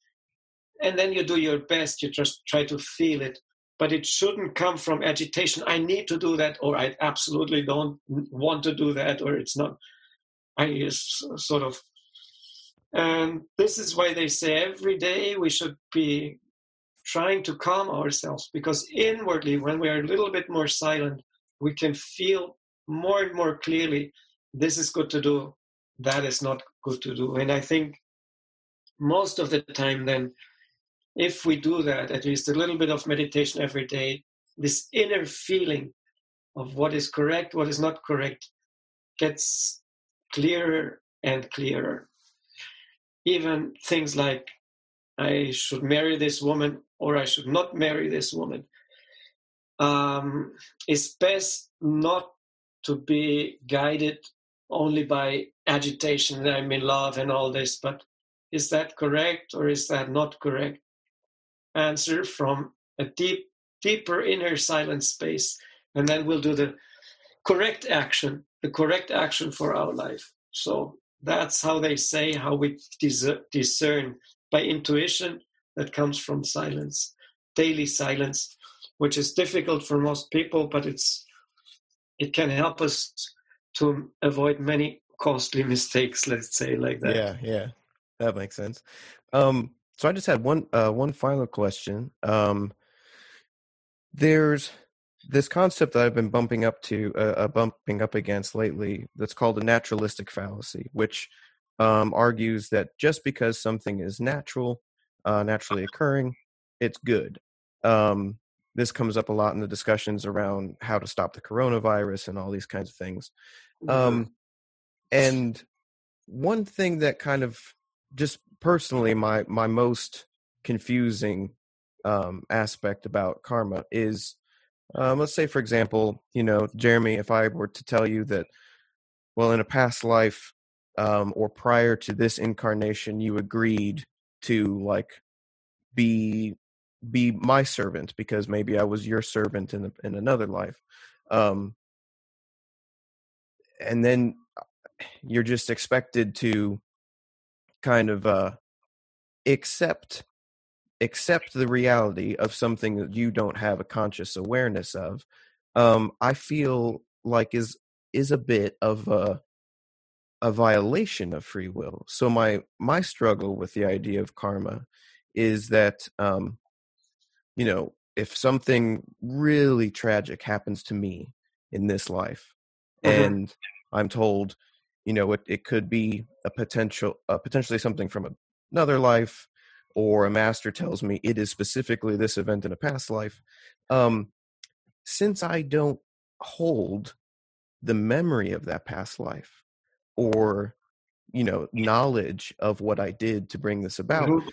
And then you do your best. You just try to feel it but it shouldn't come from agitation i need to do that or i absolutely don't want to do that or it's not i just sort of and this is why they say every day we should be trying to calm ourselves because inwardly when we are a little bit more silent we can feel more and more clearly this is good to do, that is not good to do. And I think most of the time, then, if we do that, at least a little bit of meditation every day, this inner feeling of what is correct, what is not correct, gets clearer and clearer. Even things like, I should marry this woman or I should not marry this woman. Um, it's best not to be guided only by agitation that I'm in love and all this, but is that correct or is that not correct? Answer from a deep, deeper inner silent space, and then we'll do the correct action, the correct action for our life. So that's how they say how we discern by intuition that comes from silence, daily silence, which is difficult for most people, but it's it can help us to avoid many costly mistakes let's say like that yeah yeah that makes sense um so i just had one uh one final question um there's this concept that i've been bumping up to uh, uh bumping up against lately that's called a naturalistic fallacy which um argues that just because something is natural uh naturally occurring it's good um this comes up a lot in the discussions around how to stop the coronavirus and all these kinds of things Mm-hmm. Um, and one thing that kind of just personally my my most confusing um, aspect about karma is um, let's say for example you know jeremy if i were to tell you that well in a past life um, or prior to this incarnation you agreed to like be be my servant because maybe i was your servant in in another life um, and then uh, you're just expected to kind of uh accept accept the reality of something that you don't have a conscious awareness of um i feel like is is a bit of a a violation of free will so my my struggle with the idea of karma is that um you know if something really tragic happens to me in this life mm-hmm. and I'm told, you know, it, it could be a potential, uh, potentially something from another life, or a master tells me it is specifically this event in a past life. Um, since I don't hold the memory of that past life, or you know, knowledge of what I did to bring this about, mm-hmm.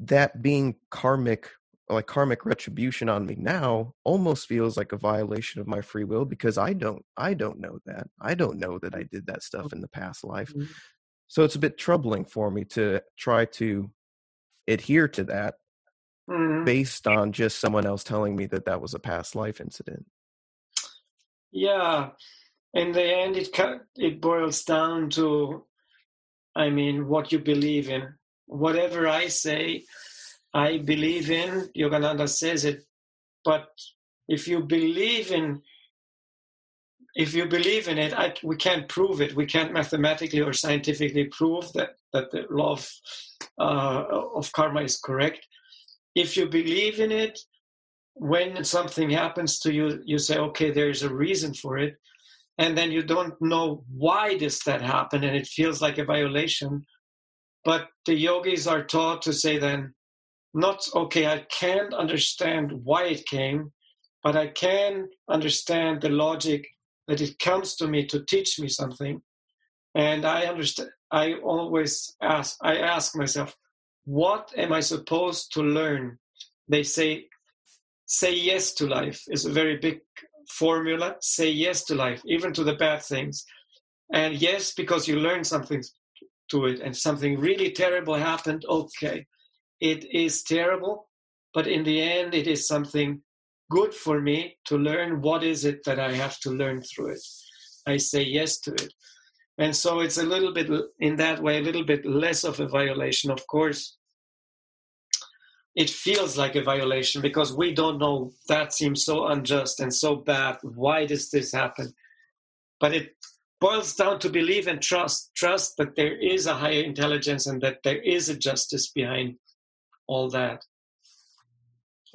that being karmic like karmic retribution on me now almost feels like a violation of my free will because I don't I don't know that. I don't know that I did that stuff in the past life. Mhm. So it's a bit troubling for me to try to adhere to that Mhm. based on just someone else telling me that that was a past life incident. Yeah, in the end, it it boils down to, I mean, what you believe in. Whatever I say, I believe in. Yogananda says it, but if you believe in, if you believe in it, I, we can't prove it. We can't mathematically or scientifically prove that that the law of uh, of karma is correct. If you believe in it, when something happens to you, you say, okay, there's a reason for it. And then you don't know why does that happen, and it feels like a violation. But the yogis are taught to say then, not okay, I can't understand why it came, but I can understand the logic that it comes to me to teach me something. And I understand I always ask I ask myself, what am I supposed to learn? They say say yes to life is a very big formula. Say yes to life, even to the bad things. And yes, because you learn something to it and something really terrible happened, okay. It is terrible, but in the end, it is something good for me to learn what is it that I have to learn through it. I say yes to it. And so it's a little bit, in that way, a little bit less of a violation. Of course, it feels like a violation because we don't know that seems so unjust and so bad why does this happen but it boils down to believe and trust trust that there is a higher intelligence and that there is a justice behind all that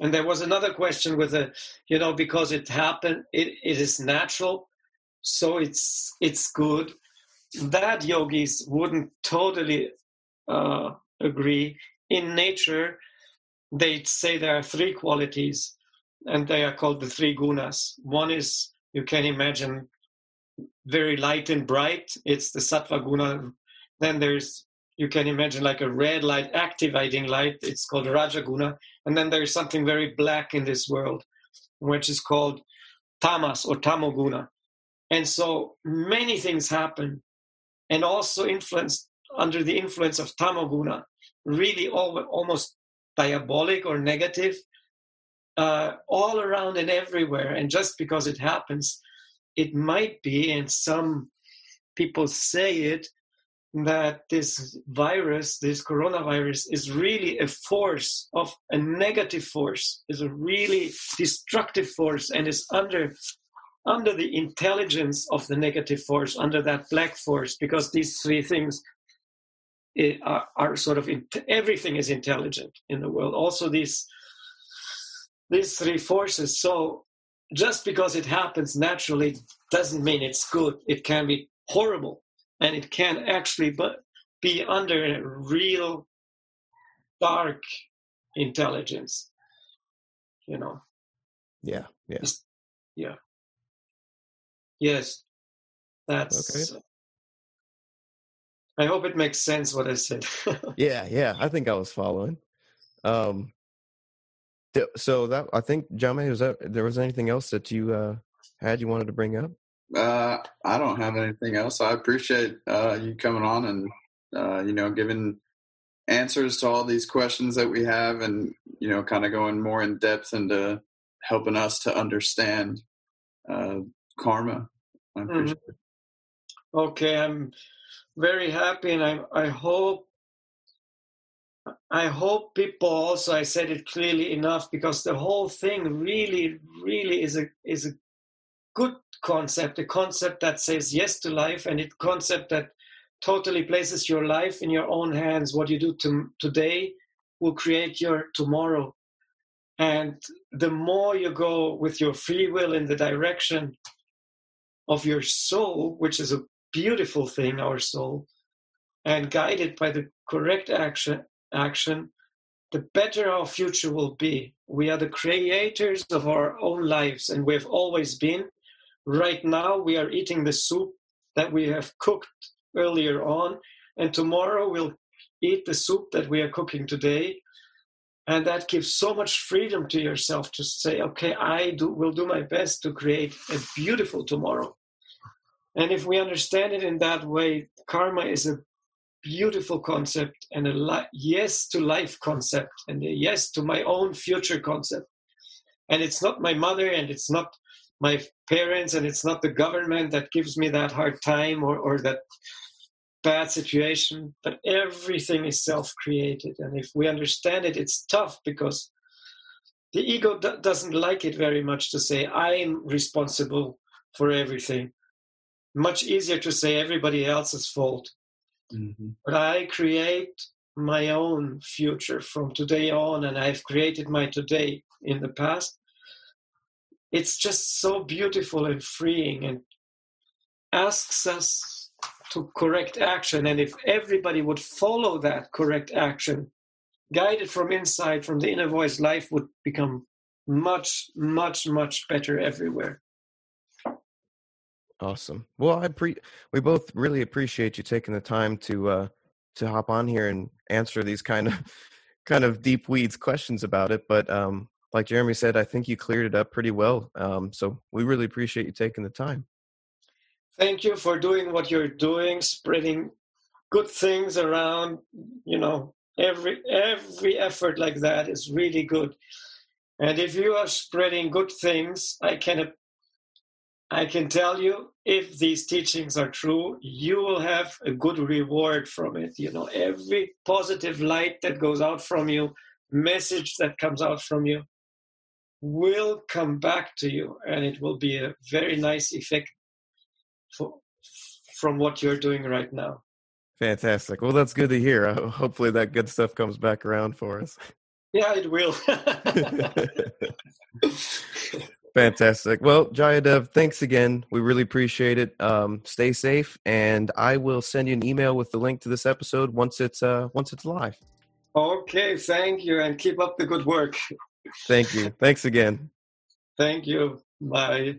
and there was another question with a you know because it happened it, it is natural so it's it's good that yogis wouldn't totally uh, agree in nature they say there are three qualities, and they are called the three gunas. One is, you can imagine, very light and bright. It's the sattva guna. Then there's, you can imagine like a red light, activating light. It's called rajaguna. And then there's something very black in this world, which is called tamas or tamoguna. And so many things happen, and also influenced under the influence of tamoguna, really all, almost diabolic or negative uh, all around and everywhere. And just because it happens, it might be, and some people say it, that this virus, this coronavirus, is really a force of a negative force, is a really destructive force, and is under under the intelligence of the negative force, under that black force, because these three things eh, are, are sort of in, everything is intelligent in the world. Also, these these three forces. So just because it happens naturally doesn't mean it's good. It can be horrible, and it can actually but be under a real dark intelligence. You know. Yeah. Yeah. Yeah. Yes. That's Okay. I hope it makes sense what I said. Yeah, yeah. I think I was following. Um so that I think Jame, was that there was anything else that you uh had you wanted to bring up? Uh, I don't have anything else. I appreciate uh, you coming on and uh, you know giving answers to all these questions that we have, and you know, kind of going more in depth into helping us to understand uh, karma. I appreciate it. okay, I'm very happy, and I I hope I hope people also I said it clearly enough because the whole thing really really is a is a good concept, a concept that says yes to life, and a concept that totally places your life in your own hands. What you do to, today will create your tomorrow. And the more you go with your free will in the direction of your soul, which is a beautiful thing, our soul, and guided by the correct action, action, the better our future will be. We are the creators of our own lives, and we've always been. Right now, we are eating the soup that we have cooked earlier on, and tomorrow we'll eat the soup that we are cooking today. and that gives so much freedom to yourself to say okay i do will do my best to create a beautiful tomorrow and if we understand it in that way karma is a beautiful concept and a li- yes to life concept and a yes to my own future concept and it's not my mother and it's not my parents and it's not the government that gives me that hard time or, or that bad situation, but everything is self created. And if we understand it, it's tough because the ego d- doesn't like it very much to say, I'm responsible for everything. Much easier to say everybody else's fault. Mm-hmm. But I create my own future from today on, and I've created my today in the past. It's just so beautiful and freeing and asks us to correct action. And if everybody would follow that correct action, guided from inside, from the inner voice, life would become much, much, much better everywhere. Awesome. Well, I pre- we both really appreciate you taking the time to uh, to hop on here and answer these kind of kind of deep weeds questions about it. But um, like Jeremy said, I think you cleared it up pretty well. Um, so we really appreciate you taking the time thank you for doing what you're doing, spreading good things around. You know, every every effort like that is really good. And if you are spreading good things, I can I can tell you if these teachings are true, you will have a good reward from it. You know, every positive light that goes out from you, message that comes out from you, will come back to you, and it will be a very nice effect for, from what you're doing right now. Fantastic. Well, that's good to hear. Hopefully, that good stuff comes back around for us. Yeah, it will. Fantastic. Well, Jayadev, thanks again. We really appreciate it. Um, stay safe, and I will send you an email with the link to this episode once it's uh, once it's live. Okay, thank you, and keep up the good work. Thank you. Thanks again. Thank you. Bye.